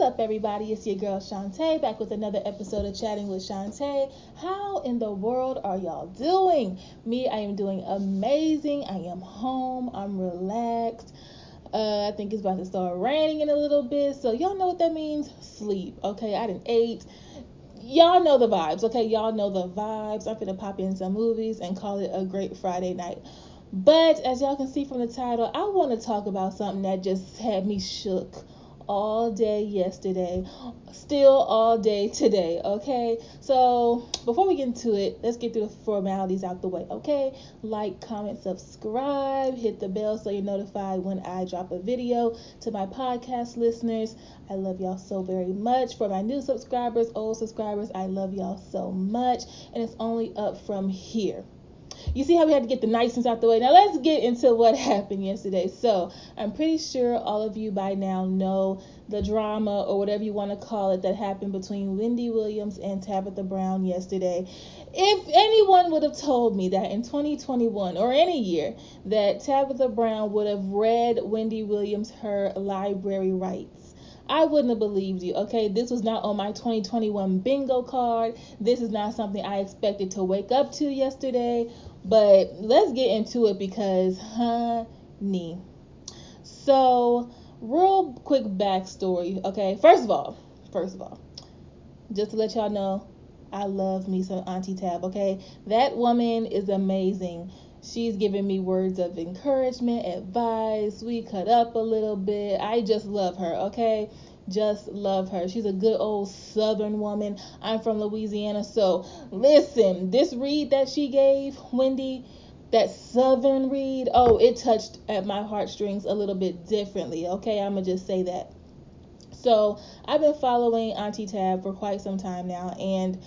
What's up, everybody? It's your girl Shantae back with another episode of Chatting with Shantae. How in the world are y'all doing? Me, I am doing amazing. I am home. I'm relaxed. Uh, I think it's about to start raining in a little bit, so y'all know what that means. Sleep. Okay, I didn't eat. Y'all know the vibes. Okay, y'all know the vibes. I'm gonna pop in some movies and call it a great Friday night. But as y'all can see from the title, I want to talk about something that just had me shook all day yesterday, still all day today, okay? So, before we get into it, let's get through the formalities out the way, okay? Like, comment, subscribe, hit the bell so you're notified when I drop a video. To my podcast listeners, I love y'all so very much. For my new subscribers, old subscribers, I love y'all so much. And it's only up from here you see how we had to get the niceness out the way. Now let's get into what happened yesterday. So I'm pretty sure all of you by now know the drama or whatever you want to call it that happened between Wendy Williams and Tabitha Brown yesterday. If anyone would have told me that in 2021 or any year that Tabitha Brown would have read Wendy Williams her library rights I wouldn't have believed you. Okay, this was not on my 2021 bingo card. This is not something I expected to wake up to yesterday. But let's get into it because, honey. So, real quick backstory. Okay, first of all, first of all, just to let y'all know, I love me some Auntie Tab. Okay, that woman is amazing. She's giving me words of encouragement, advice. We cut up a little bit. I just love her, okay? Just love her. She's a good old southern woman. I'm from Louisiana, so listen, this read that she gave, Wendy, that southern read, oh, it touched at my heartstrings a little bit differently, okay? I'm gonna just say that. So, I've been following Auntie Tab for quite some time now, and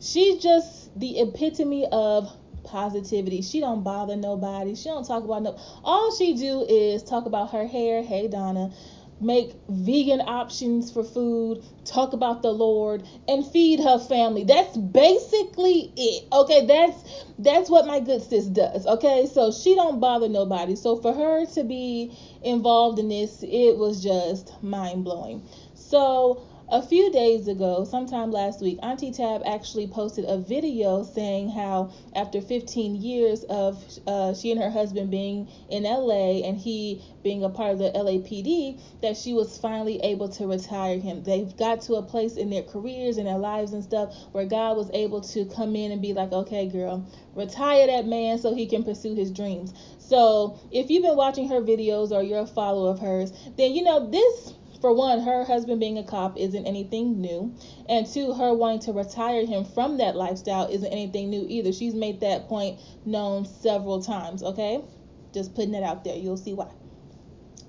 she's just the epitome of positivity. She don't bother nobody. She don't talk about no. All she do is talk about her hair. Hey Donna, make vegan options for food, talk about the Lord, and feed her family. That's basically it. Okay, that's that's what my good sis does. Okay, so she don't bother nobody. So for her to be involved in this, it was just mind blowing. So a few days ago, sometime last week, Auntie Tab actually posted a video saying how after 15 years of uh, she and her husband being in LA and he being a part of the LAPD, that she was finally able to retire him. They've got to a place in their careers and their lives and stuff where God was able to come in and be like, okay, girl, retire that man so he can pursue his dreams. So if you've been watching her videos or you're a follower of hers, then you know this for one, her husband being a cop isn't anything new. And two, her wanting to retire him from that lifestyle isn't anything new either. She's made that point known several times, okay? Just putting it out there. You'll see why.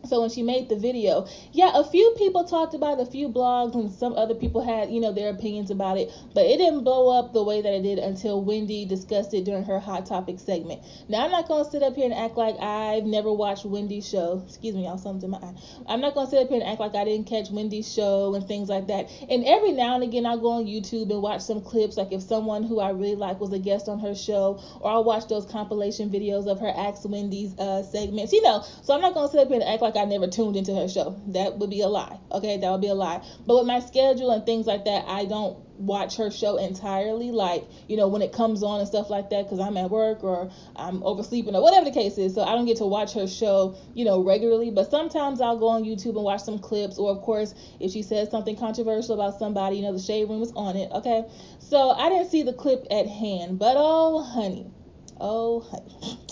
So when she made the video, yeah, a few people talked about it, a few blogs and some other people had, you know, their opinions about it, but it didn't blow up the way that it did until Wendy discussed it during her hot topic segment. Now I'm not gonna sit up here and act like I've never watched Wendy's show. Excuse me, y'all, something in my eye. I'm not gonna sit up here and act like I didn't catch Wendy's show and things like that. And every now and again I'll go on YouTube and watch some clips, like if someone who I really like was a guest on her show, or I'll watch those compilation videos of her Ask Wendy's uh, segments, you know. So I'm not gonna sit up here and act like I never tuned into her show. That would be a lie. Okay, that would be a lie. But with my schedule and things like that, I don't watch her show entirely. Like you know when it comes on and stuff like that because i'm at work or i'm oversleeping or whatever the case is. So i don't get to watch her show you know regularly. But sometimes i'll go on youtube and watch some clips or of course if she says something controversial about somebody you know the shade room is on it okay? So i didn't see the clip at hand. But oh honey. Oh honey.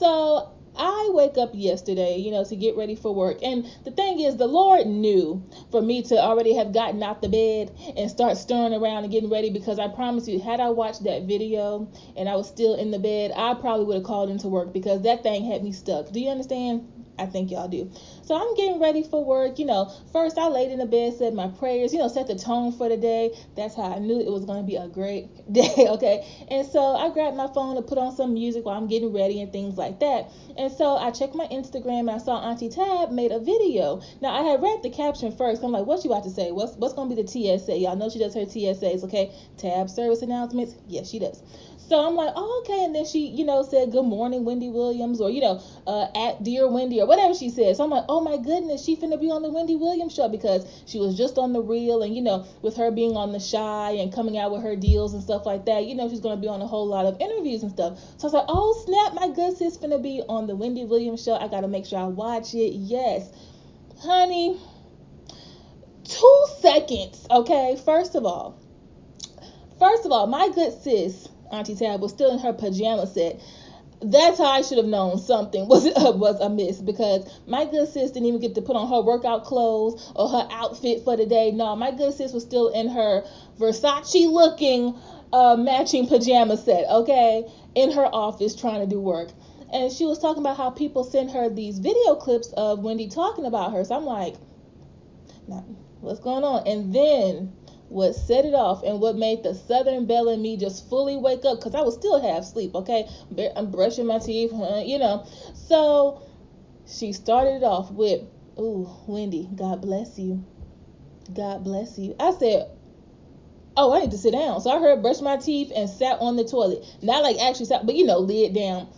So I wake up yesterday, you know, to get ready for work. And the thing is, the Lord knew for me to already have gotten out the bed and start stirring around and getting ready because I promise you, had I watched that video and I was still in the bed, I probably would have called into work because that thing had me stuck. Do you understand? I think y'all do. So I'm getting ready for work. You know, first I laid in the bed, said my prayers, you know, set the tone for the day. That's how I knew it was going to be a great day, okay? And so I grabbed my phone to put on some music while I'm getting ready and things like that. And so I checked my Instagram and I saw Auntie Tab made a video. Now I had read the caption first. I'm like, what you about to say? What's what's going to be the TSA? Y'all know she does her TSAs, okay? Tab service announcements. Yes, she does. So I'm like, oh, okay. And then she, you know, said, good morning, Wendy Williams, or, you know, uh, at Dear Wendy, or whatever she said. So I'm like, oh my goodness, she finna be on the Wendy Williams show because she was just on the Real. And, you know, with her being on the Chi and coming out with her deals and stuff like that, you know, she's going to be on a whole lot of interviews and stuff. So I was like, oh, snap, my good sis finna be on the Wendy Williams show. I got to make sure I watch it. Yes. Honey, two seconds, okay? First of all, first of all, my good sis, Auntie Tab, was still in her pajama set. That's how I should have known something was was amiss because my good sis didn't even get to put on her workout clothes or her outfit for the day. No, my good sis was still in her Versace looking uh, matching pajama set, okay, in her office trying to do work. And she was talking about how people send her these video clips of Wendy talking about her. So I'm like, what's going on? And then what set it off and what made the Southern Belle in me just fully wake up because I was still half asleep, okay? I'm brushing my teeth, you know. So she started it off with, Ooh, Wendy, God bless you. God bless you. I said, Oh, I need to sit down. So I heard brush my teeth and sat on the toilet. Not like actually sat, but you know, lid down.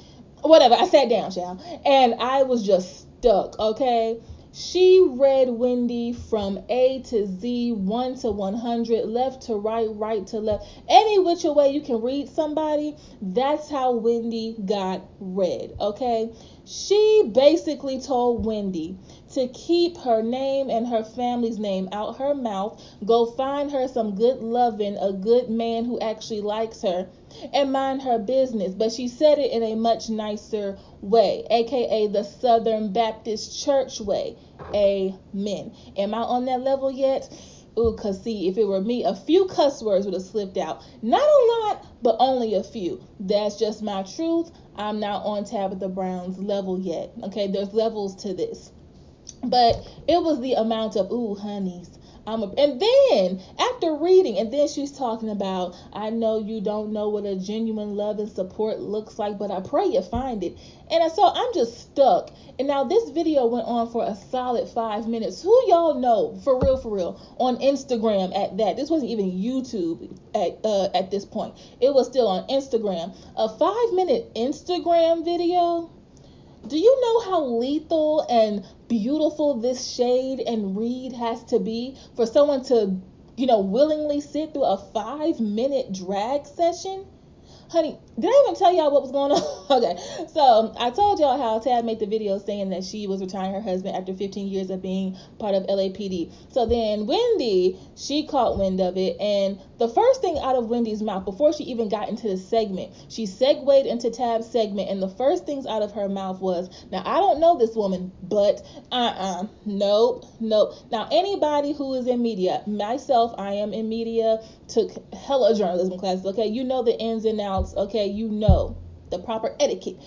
Whatever. I sat down, child. And I was just stuck, okay? She read Wendy from A to Z, 1 to 100, left to right, right to left. Any which way you can read somebody, that's how Wendy got read, okay? She basically told Wendy to keep her name and her family's name out her mouth, go find her some good loving, a good man who actually likes her, and mind her business. But she said it in a much nicer way, aka the Southern Baptist Church way. Amen. Am I on that level yet? Ooh, cause see, if it were me, a few cuss words would have slipped out. Not a lot, but only a few. That's just my truth. I'm not on Tabitha Brown's level yet. Okay, there's levels to this. But it was the amount of ooh, honeys, I'm a, and then after reading, and then she's talking about, I know you don't know what a genuine love and support looks like, but I pray you find it. And I so I'm just stuck. And now this video went on for a solid five minutes. Who y'all know, for real, for real, on Instagram at that? This wasn't even YouTube at uh, at this point. It was still on Instagram. A five minute Instagram video do you know how lethal and beautiful this shade and read has to be for someone to, you know, willingly sit through a five minute drag session? Honey, did I even tell y'all what was going on? okay, so I told y'all how Tab made the video saying that she was retiring her husband after 15 years of being part of LAPD. So then Wendy, she caught wind of it, and the first thing out of Wendy's mouth before she even got into the segment, she segued into Tab's segment, and the first things out of her mouth was, "Now I don't know this woman, but uh-uh, nope, nope." Now anybody who is in media, myself, I am in media, took hella journalism classes. Okay, you know the ins and outs okay, you know the proper etiquette.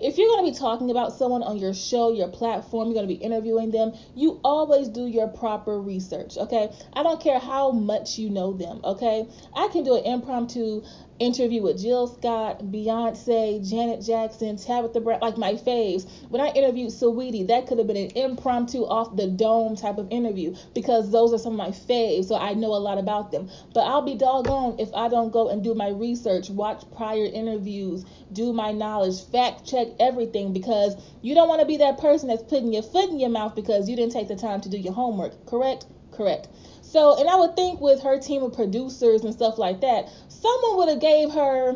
If you're going to be talking about someone on your show, your platform, you're going to be interviewing them, you always do your proper research, okay? I don't care how much you know them, okay? I can do an impromptu interview with Jill Scott, Beyonce, Janet Jackson, Tabitha Brown, like my faves. When I interviewed Saweetie, that could have been an impromptu off the dome type of interview because those are some of my faves, so I know a lot about them. But I'll be doggone if I don't go and do my research, watch prior interviews, do my knowledge, fact check everything because you don't want to be that person that's putting your foot in your mouth because you didn't take the time to do your homework, correct? Correct. So, and I would think with her team of producers and stuff like that, someone would have gave her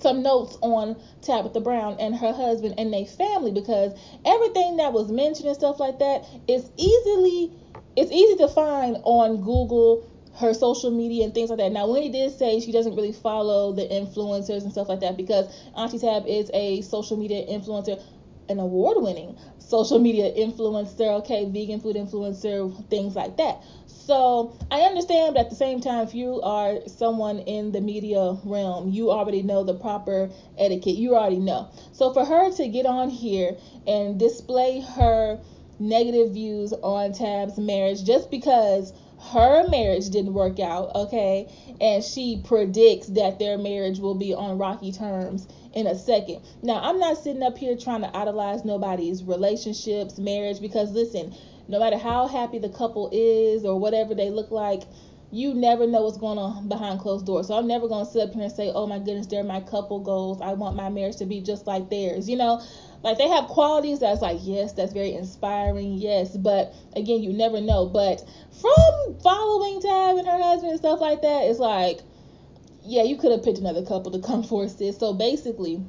some notes on Tabitha Brown and her husband and their family because everything that was mentioned and stuff like that is easily it's easy to find on Google her social media and things like that. Now, Wendy did say she doesn't really follow the influencers and stuff like that because Auntie Tab is a social media influencer, an award winning social media influencer, okay, vegan food influencer, things like that. So I understand, but at the same time, if you are someone in the media realm, you already know the proper etiquette. You already know. So for her to get on here and display her negative views on Tab's marriage just because her marriage didn't work out, okay, and she predicts that their marriage will be on rocky terms in a second. Now, I'm not sitting up here trying to idolize nobody's relationships, marriage, because listen, no matter how happy the couple is or whatever they look like, you never know what's going on behind closed doors. So I'm never gonna sit up here and say, "Oh my goodness, they're my couple goals. I want my marriage to be just like theirs." You know, like they have qualities that's like, yes, that's very inspiring, yes, but again, you never know. But from following Tab and her husband and stuff like that, it's like, yeah, you could have picked another couple to come for sis. So basically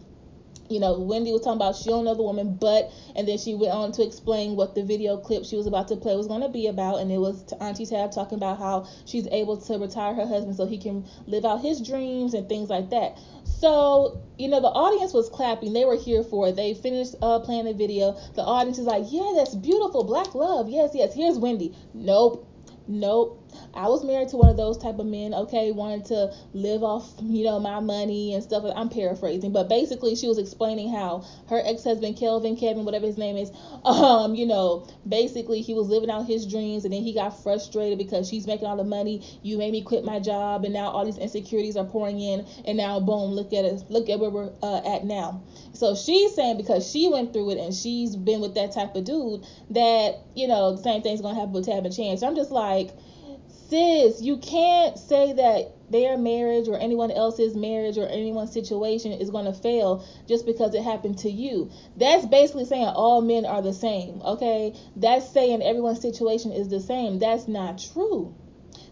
you know, Wendy was talking about she don't know the woman, but and then she went on to explain what the video clip she was about to play was going to be about, and it was Auntie Tab talking about how she's able to retire her husband so he can live out his dreams and things like that. So, you know, the audience was clapping. They were here for it. They finished uh, playing the video. The audience is like, yeah, that's beautiful. Black love. Yes, yes. Here's Wendy. Nope. Nope. I was married to one of those type of men, okay, wanted to live off, you know, my money and stuff. I'm paraphrasing, but basically she was explaining how her ex-husband Kelvin, Kevin, whatever his name is, um, you know, basically he was living out his dreams and then he got frustrated because she's making all the money. You made me quit my job and now all these insecurities are pouring in and now boom, look at us, look at where we're uh, at now. So she's saying because she went through it and she's been with that type of dude that, you know, the same thing's gonna happen with Tab and Chance. So I'm just like sis, you can't say that their marriage or anyone else's marriage or anyone's situation is going to fail just because it happened to you. That's basically saying all men are the same, okay? That's saying everyone's situation is the same. That's not true.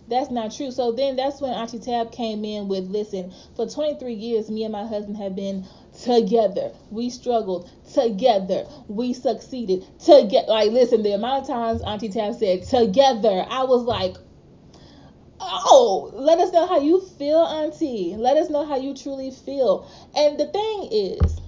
That's not true. So then that's when Auntie Tab came in with listen, for 23 years, me and my husband have been together. We struggled together. We succeeded together. Like, listen, the amount of times Auntie Tab said together, I was like, Oh, let us know how you feel, Auntie. Let us know how you truly feel. And the thing is,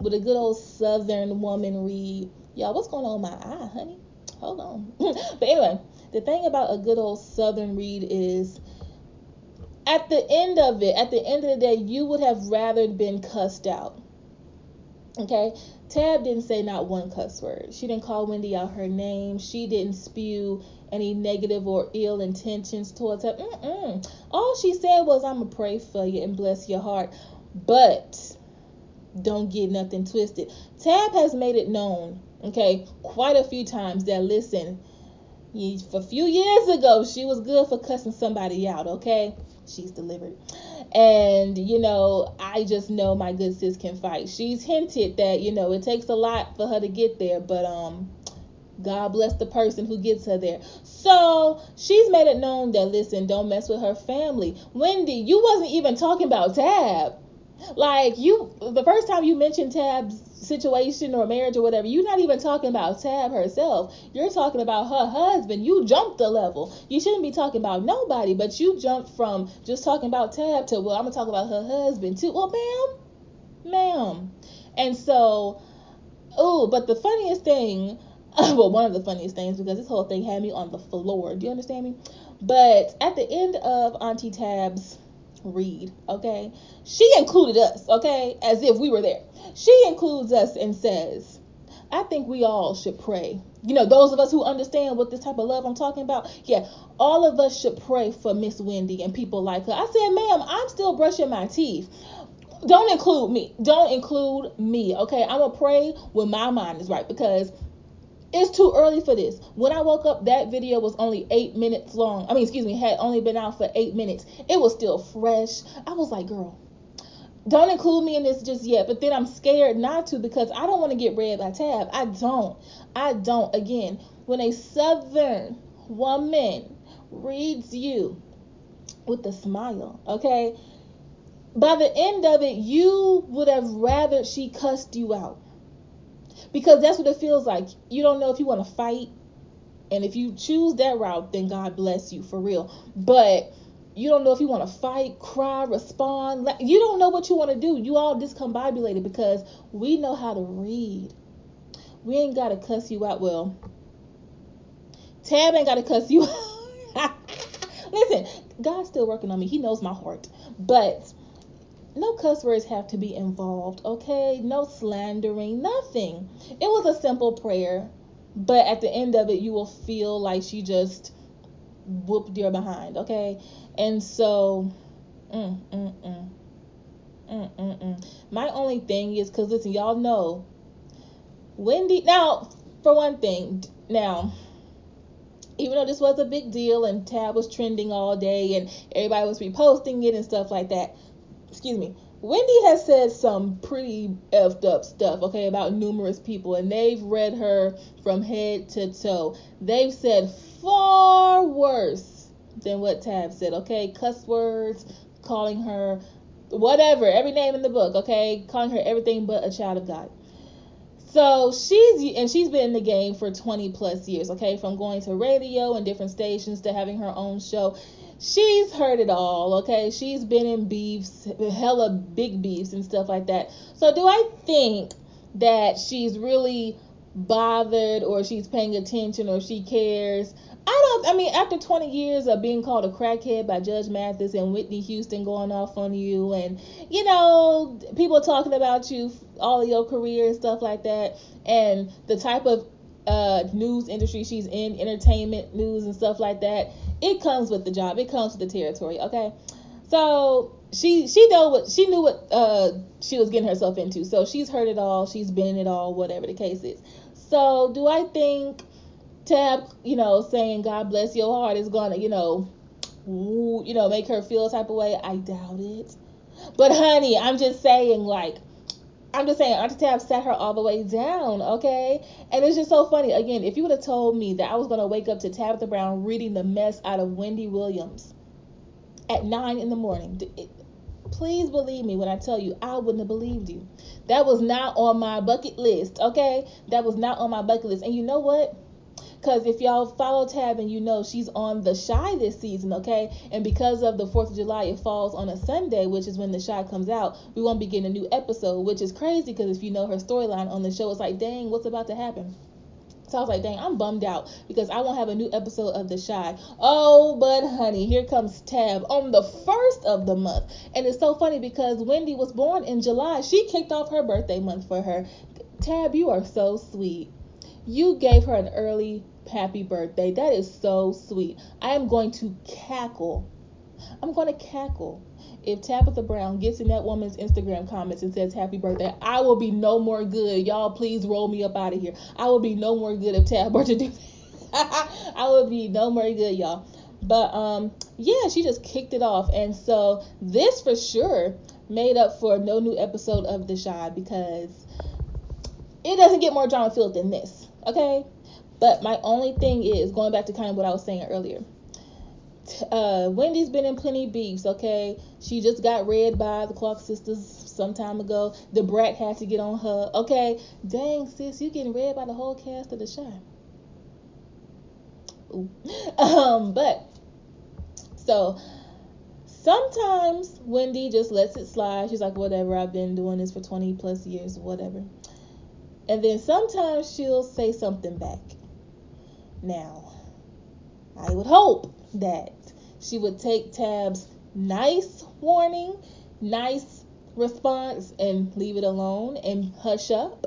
with a good old Southern woman read, y'all, what's going on with my eye, honey? Hold on. but anyway, the thing about a good old Southern read is, at the end of it, at the end of the day, you would have rather been cussed out. Okay? Tab didn't say not one cuss word. She didn't call Wendy out her name. She didn't spew any negative or ill intentions towards her. Mm-mm. All she said was, I'm going to pray for you and bless your heart. But don't get nothing twisted. Tab has made it known, okay, quite a few times that, listen, a few years ago, she was good for cussing somebody out, okay? She's delivered. And, you know, I just know my good sis can fight. She's hinted that, you know, it takes a lot for her to get there, but, um, God bless the person who gets her there. So she's made it known that listen, don't mess with her family. Wendy, you wasn't even talking about Tab. Like you, the first time you mentioned Tab's situation or marriage or whatever, you're not even talking about Tab herself. You're talking about her husband. You jumped the level. You shouldn't be talking about nobody, but you jumped from just talking about Tab to well, I'm gonna talk about her husband too. Well, ma'am, ma'am. And so, oh, but the funniest thing well, one of the funniest things because this whole thing had me on the floor. Do you understand me? But at the end of Auntie Tab's read, okay, she included us, okay, as if we were there. She includes us and says, I think we all should pray. You know, those of us who understand what this type of love I'm talking about, yeah, all of us should pray for Miss Wendy and people like her. I said, ma'am, I'm still brushing my teeth don't include me. Don't include me. Okay, I'm gonna pray when my mind is right because it's too early for this. When I woke up, that video was only eight minutes long. I mean, excuse me, had only been out for eight minutes. It was still fresh. I was like, girl, don't include me in this just yet. But then I'm scared not to because I don't want to get read by Tab. I don't. I don't. Again, when a Southern woman reads you with a smile, okay? By the end of it, you would have rather she cussed you out because that's what it feels like. You don't know if you want to fight, and if you choose that route, then God bless you for real. But you don't know if you want to fight, cry, respond. You don't know what you want to do. You all discombobulated because we know how to read. We ain't got to cuss you out. Well, Tab ain't got to cuss you out. Listen, God's still working on me. He knows my heart. But no cuss words have to be involved, okay? No slandering, nothing. It was a simple prayer, but at the end of it, you will feel like she just whooped your behind, okay? And so, mm, mm, mm. Mm, mm, mm. My only thing is because listen, y'all know Wendy. Now, for one thing, now even though this was a big deal and Tab was trending all day and everybody was reposting it and stuff like that, excuse me, Wendy has said some pretty effed up stuff, okay, about numerous people, and they've read her from head to toe. They've said far worse than what Tab said, okay? Cuss words, calling her whatever, every name in the book, okay? Calling her everything but a child of God. So she's and she's been in the game for 20 plus years, okay? From going to radio and different stations to having her own show. She's heard it all, okay? She's been in beefs, hella big beefs and stuff like that. So do I think that she's really bothered or she's paying attention or she cares? I don't. I mean, after 20 years of being called a crackhead by Judge Mathis and Whitney Houston going off on you, and you know, people talking about you all your career and stuff like that, and the type of uh, news industry she's in, entertainment news and stuff like that, it comes with the job. It comes with the territory. Okay, so she she know what she knew what uh, she was getting herself into. So she's heard it all. She's been it all. Whatever the case is. So do I think? Tab, you know, saying God bless your heart is gonna, you know, you know, make her feel type of way. I doubt it. But honey, I'm just saying, like, I'm just saying, Auntie Tab sat her all the way down, okay? And it's just so funny. Again, if you would have told me that I was gonna wake up to Tabitha Brown reading the mess out of Wendy Williams at nine in the morning, it, please believe me when I tell you, I wouldn't have believed you. That was not on my bucket list, okay? That was not on my bucket list. And you know what? Because if y'all follow Tab and you know she's on the Chi this season, okay? And because of the 4th of July, it falls on a Sunday, which is when the Chi comes out. We won't be getting a new episode, which is crazy because if you know her storyline on the show, it's like, dang, what's about to happen? So I was like, dang, I'm bummed out because I won't have a new episode of The Chi. Oh, but honey, here comes Tab on the first of the month. And it's so funny because Wendy was born in July. She kicked off her birthday month for her. Tab, you are so sweet. You gave her an early happy birthday. That is so sweet. I am going to cackle. I'm going to cackle. If Tabitha Brown gets in that woman's Instagram comments and says happy birthday, I will be no more good. Y'all, please roll me up out of here. I will be no more good if Tab were to do I will be no more good, y'all. But um, yeah, she just kicked it off, and so this for sure made up for no new episode of The Chi because it doesn't get more drama filled than this. Okay? But my only thing is going back to kind of what I was saying earlier. Uh, Wendy's been in plenty beefs, okay? She just got read by the Clark sisters some time ago. The Brat had to get on her. Okay, dang sis, you getting read by the whole cast of the show. Ooh. Um, but so sometimes Wendy just lets it slide. She's like, whatever, I've been doing this for 20 plus years, whatever. And then sometimes she'll say something back. Now, I would hope that she would take Tab's nice warning, nice response, and leave it alone and hush up.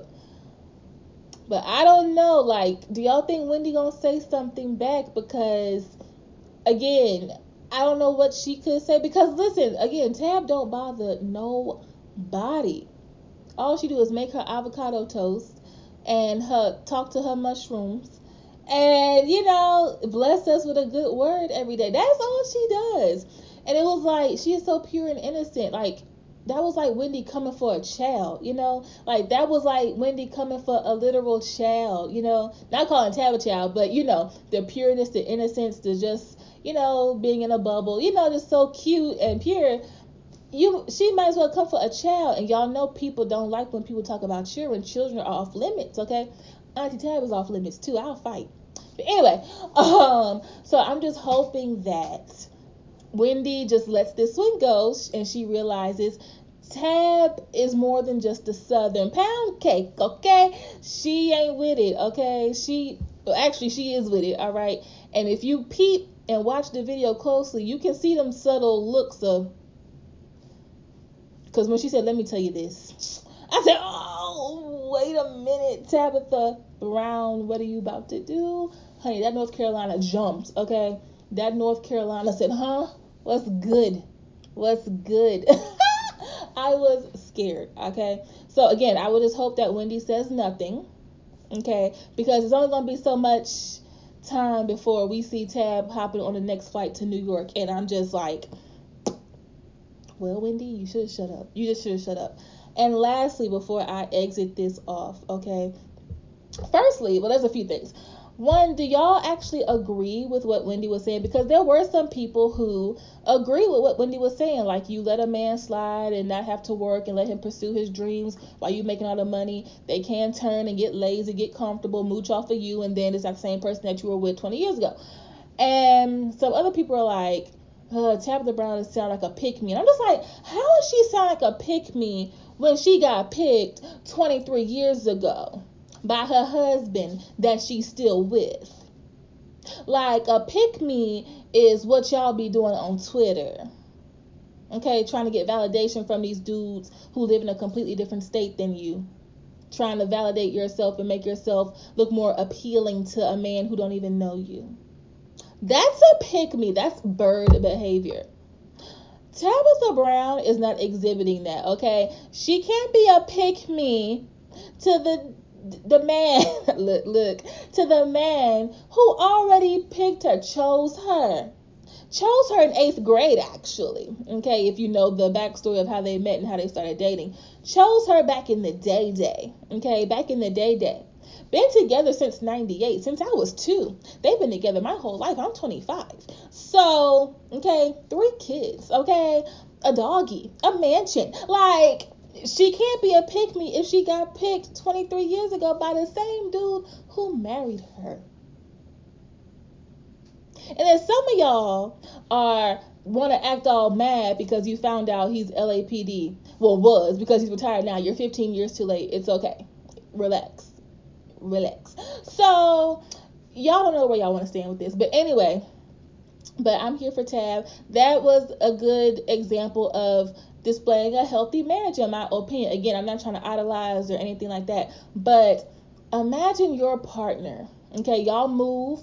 But I don't know. Like, do y'all think Wendy gonna say something back? Because again, I don't know what she could say. Because listen, again, Tab don't bother nobody. All she do is make her avocado toast and her talk to her mushrooms and you know bless us with a good word every day. That's all she does. And it was like she is so pure and innocent. Like that was like wendy coming for a child you know? Like that was like wendy coming for a literal child you know? Not calling tab a child but you know the pureness the innocence the just you know being in a bubble. You know just so cute and pure. You she might as well come for a child. And y'all know people don't like when people talk about children. Children are off limits okay? Auntie tab is off limits too. I'll fight but anyway um so i'm just hoping that wendy just lets this one go and she realizes tab is more than just a southern pound cake okay? She ain't with it okay? She well, actually she is with it all right? And if you peep and watch the video closely you can see them subtle looks of because when she said, let me tell you this, I said, oh, wait a minute, Tabitha Brown, what are you about to do? Honey, that North Carolina jumped, okay? That North Carolina said, huh? What's good? What's good? I was scared, okay? So again, I would just hope that Wendy says nothing, okay? Because it's only going to be so much time before we see Tab hopping on the next flight to New York, and I'm just like, well, Wendy, you should have shut up. You just should have shut up. And lastly, before I exit this off, okay. Firstly, well, there's a few things. One, do y'all actually agree with what Wendy was saying? Because there were some people who agree with what Wendy was saying. Like, you let a man slide and not have to work and let him pursue his dreams while you making all the money. They can turn and get lazy, get comfortable, mooch off of you, and then it's that same person that you were with 20 years ago. And some other people are like, uh, Tabitha Brown is sound like a pick me. And I'm just like, how does she sound like a pick me when she got picked 23 years ago? By her husband that she's still with. Like a pick me is what y'all be doing on Twitter. Okay, trying to get validation from these dudes who live in a completely different state than you. Trying to validate yourself and make yourself look more appealing to a man who don't even know you. That's a pick me. That's bird behavior. Tabitha Brown is not exhibiting that, okay? She can't be a pick me to the the man look look to the man who already picked her chose her. Chose her in eighth grade actually okay if you know the backstory of how they met and how they started dating. Chose her back in the day day okay back in the day day. Been together since 98 since i was two. They've been together my whole life. I'm 25 so okay three kids okay a doggy a mansion like she can't be a pick me if she got picked 23 years ago by the same dude who married her. And then some of y'all are want to act all mad because you found out he's LAPD. Well, was because he's retired now. You're 15 years too late. It's okay. Relax. Relax. So, y'all don't know where y'all want to stand with this. But anyway, but I'm here for Tab. That was a good example of displaying a healthy marriage, in my opinion. Again, I'm not trying to idolize or anything like that, but imagine your partner. Okay, y'all move.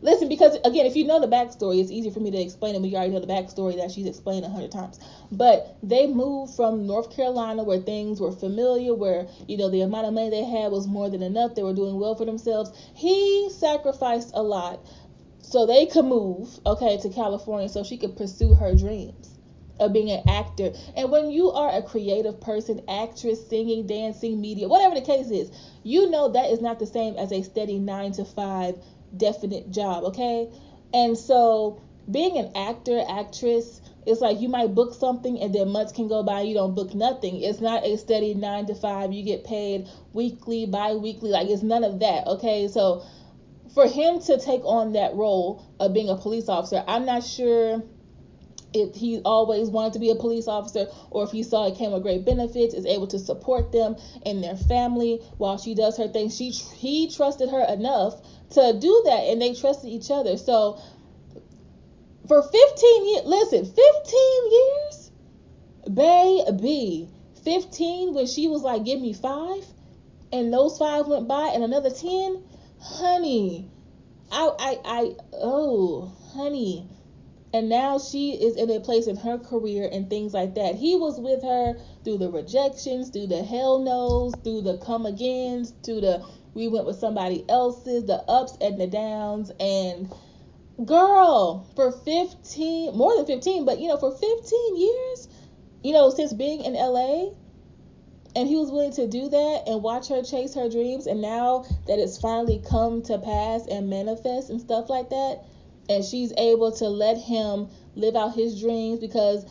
Listen, because again, if you know the backstory, it's easy for me to explain it when you already know the backstory that she's explained a hundred times. But they moved from North Carolina where things were familiar, where you know the amount of money they had was more than enough. They were doing well for themselves. He sacrificed a lot so they could move, okay, to California so she could pursue her dreams of being an actor. And when you are a creative person, actress, singing, dancing, media, whatever the case is, you know that is not the same as a steady nine to five definite job, okay? And so being an actor, actress, it's like you might book something and then months can go by you don't book nothing. It's not a steady nine to five. You get paid weekly, bi weekly. Like it's none of that. Okay. So for him to take on that role of being a police officer, I'm not sure if he always wanted to be a police officer or if he saw it came with great benefits is able to support them and their family while she does her thing. She he trusted her enough to do that and they trusted each other. So for 15 years listen 15 years? Baby 15 when she was like give me five? And those five went by and another 10 honey i i i oh honey and now she is in a place in her career and things like that. He was with her through the rejections, through the hell no's, through the come agains, through the we went with somebody else's, the ups and the downs. And girl, for 15, more than 15, but you know, for 15 years, you know, since being in LA, and he was willing to do that and watch her chase her dreams. And now that it's finally come to pass and manifest and stuff like that and she's able to let him live out his dreams because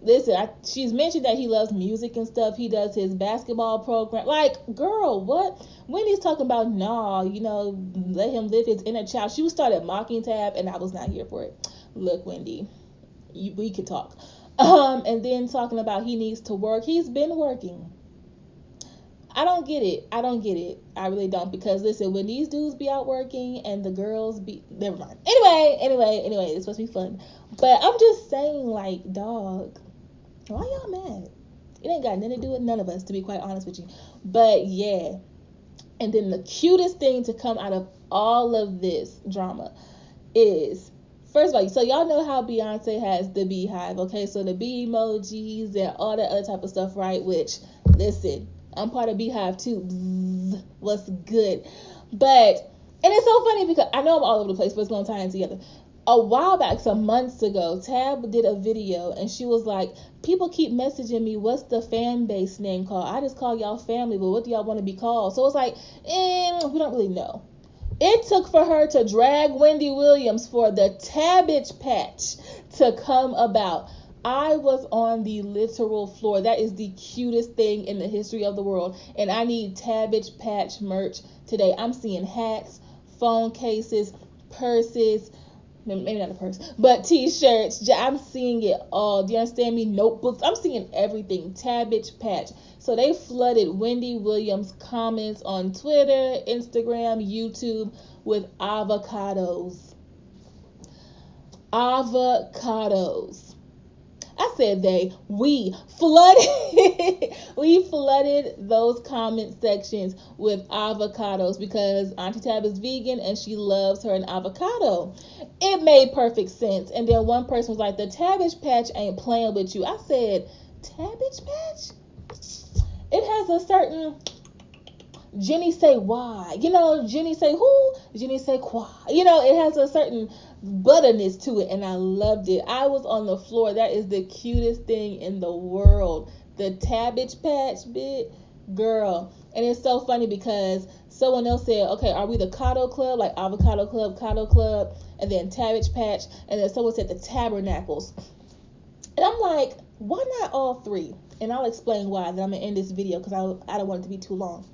listen I, she's mentioned that he loves music and stuff. He does his basketball program. Like girl what? Wendy's talking about nah you know let him live his inner child. She started mocking tab and i was not here for it. Look wendy you, we could talk. Um and then talking about he needs to work. He's been working I don't get it. I don't get it. I really don't because listen, when these dudes be out working and the girls be never mind. Anyway, anyway, anyway, it's supposed to be fun. But I'm just saying, like, dog, why y'all mad? It ain't got nothing to do with none of us, to be quite honest with you. But yeah. And then the cutest thing to come out of all of this drama is first of all, so y'all know how Beyonce has the beehive, okay? So the bee emojis and all that other type of stuff, right? Which, listen, I'm part of Beehive too. Bzz, what's good? But And it's so funny because I know I'm all over the place, but it's gonna tie in together. A while back, some months ago, Tab did a video and she was like, People keep messaging me, what's the fan base name called? I just call y'all family, but what do y'all want to be called? So it's like, eh, we don't really know. It took for her to drag Wendy Williams for the Tabbage patch to come about. I was on the literal floor. That is the cutest thing in the history of the world. And I need Tabbage patch merch today. I'm seeing hats, phone cases, purses, maybe not a purse, but t-shirts. I'm seeing it all. Do you understand me? Notebooks. I'm seeing everything. Tabbage patch. So they flooded Wendy Williams comments on Twitter, Instagram, YouTube with avocados. Avocados. I said they, we flooded, we flooded those comment sections with avocados because Auntie Tab is vegan and she loves her an avocado. It made perfect sense. And then one person was like, the Tabbage Patch ain't playing with you. I said, Tabbage Patch? It has a certain Jenny say why. You know, Jenny say who? Jenny say qua. You know, it has a certain butterness to it and I loved it. I was on the floor. That is the cutest thing in the world. The Tabbage patch bit, girl. And it's so funny because someone else said, okay, are we the Cotto Club, like Avocado Club, Cotto Club, and then Tabbage Patch, and then someone said the Tabernacles. And I'm like, why not all three? And I'll explain why. Then I'm gonna end this video because I, I don't want it to be too long.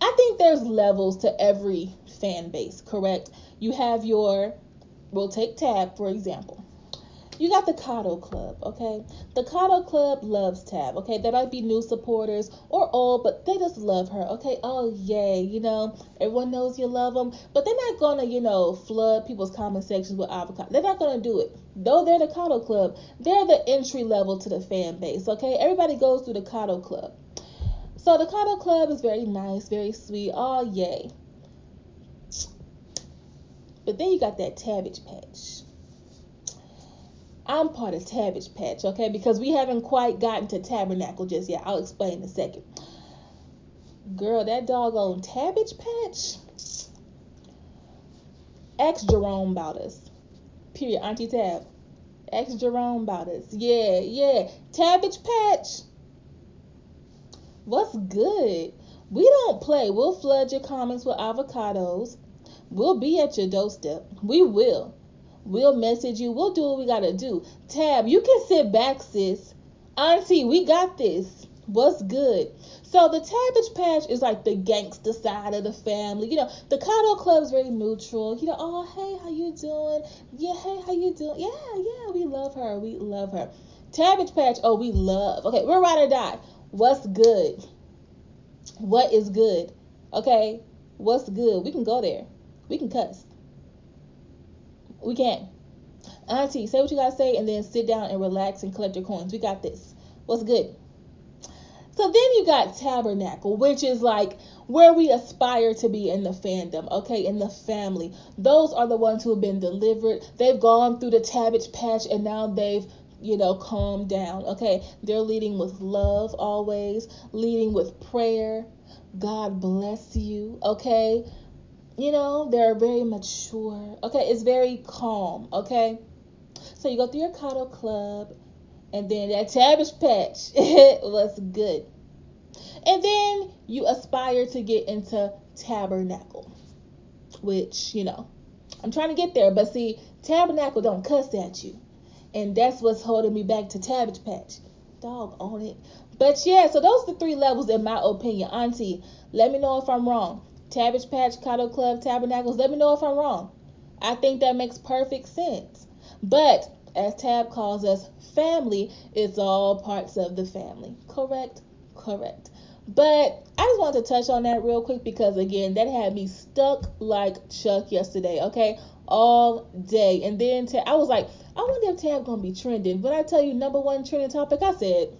I think there's levels to every fan base, correct? You have your we'll take Tab for example. You got the Cotto Club, okay? The Cotto Club loves Tab, okay? There might be new supporters or old, but they just love her, okay? Oh, yay, you know, everyone knows you love them, but they're not gonna, you know, flood people's comment sections with avocado. They're not gonna do it. Though they're the Cotto Club, they're the entry level to the fan base, okay? Everybody goes through the Cotto Club. So the Cotto Club is very nice, very sweet. Oh, yay. But then you got that Tabbage Patch. I'm part of Tabbage Patch, okay? Because we haven't quite gotten to Tabernacle just yet. I'll explain in a second. Girl, that doggone Tabbage Patch. Ex Jerome about us. Period. Auntie Tab. Ex Jerome about us. Yeah, yeah. Tabbage Patch. What's good? We don't play. We'll flood your comments with avocados. We'll be at your doorstep. We will. We'll message you. We'll do what we gotta do. Tab, you can sit back, sis. Auntie, we got this. What's good? So the Tabbage Patch is like the gangster side of the family. You know, the Cotto Club is very neutral. You know, oh hey, how you doing? Yeah, hey, how you doing? Yeah, yeah, we love her. We love her. Tabbage Patch, oh, we love. Okay, we're ride or die. What's good? What is good? Okay, what's good? We can go there. We can cuss. We can. Auntie, say what you gotta say and then sit down and relax and collect your coins. We got this. What's good? So then you got Tabernacle, which is like where we aspire to be in the fandom, okay, in the family. Those are the ones who have been delivered. They've gone through the Tabbage patch and now they've, you know, calmed down, okay? They're leading with love always, leading with prayer. God bless you, okay? You know, they're very mature. Okay, it's very calm. Okay, so you go through your Cotto Club, and then that Tabbage Patch was good. And then you aspire to get into Tabernacle, which, you know, I'm trying to get there, but see, Tabernacle don't cuss at you. And that's what's holding me back to Tabbage Patch. Dog on it. But yeah, so those are the three levels in my opinion. Auntie, let me know if I'm wrong. Tabbage Patch, Cotto Club, Tabernacles. Let me know if I'm wrong. I think that makes perfect sense. But as Tab calls us family, it's all parts of the family. Correct? Correct. But I just wanted to touch on that real quick because again, that had me stuck like Chuck yesterday, okay? All day. And then I was like, I wonder if Tab gonna be trending. But I tell you, number one trending topic, I said,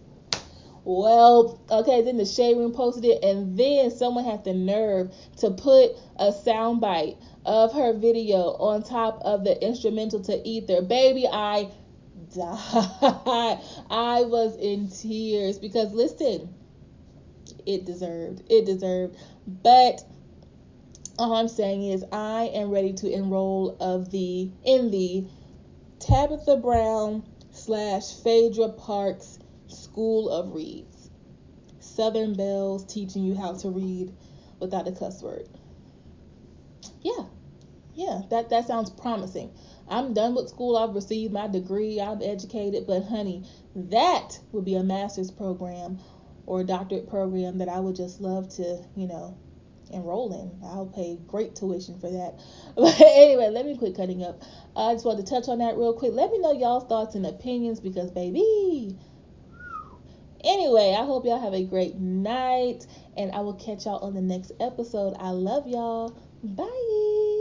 well, okay, then the shade room posted it, and then someone had the nerve to put a soundbite of her video on top of the instrumental to Ether. Baby, I died. I was in tears because listen, it deserved. It deserved. But all I'm saying is I am ready to enroll of the in the Tabitha Brown slash Phaedra Parks School of Reads. Southern Belles teaching you how to read without a cuss word. Yeah, yeah, that, that sounds promising. I'm done with school. I've received my degree. I'm educated. But, honey, that would be a master's program or a doctorate program that I would just love to, you know, enroll in. I'll pay great tuition for that. But anyway, let me quit cutting up. I just wanted to touch on that real quick. Let me know y'all's thoughts and opinions because, baby. Anyway, I hope y'all have a great night and I will catch y'all on the next episode. I love y'all. Bye.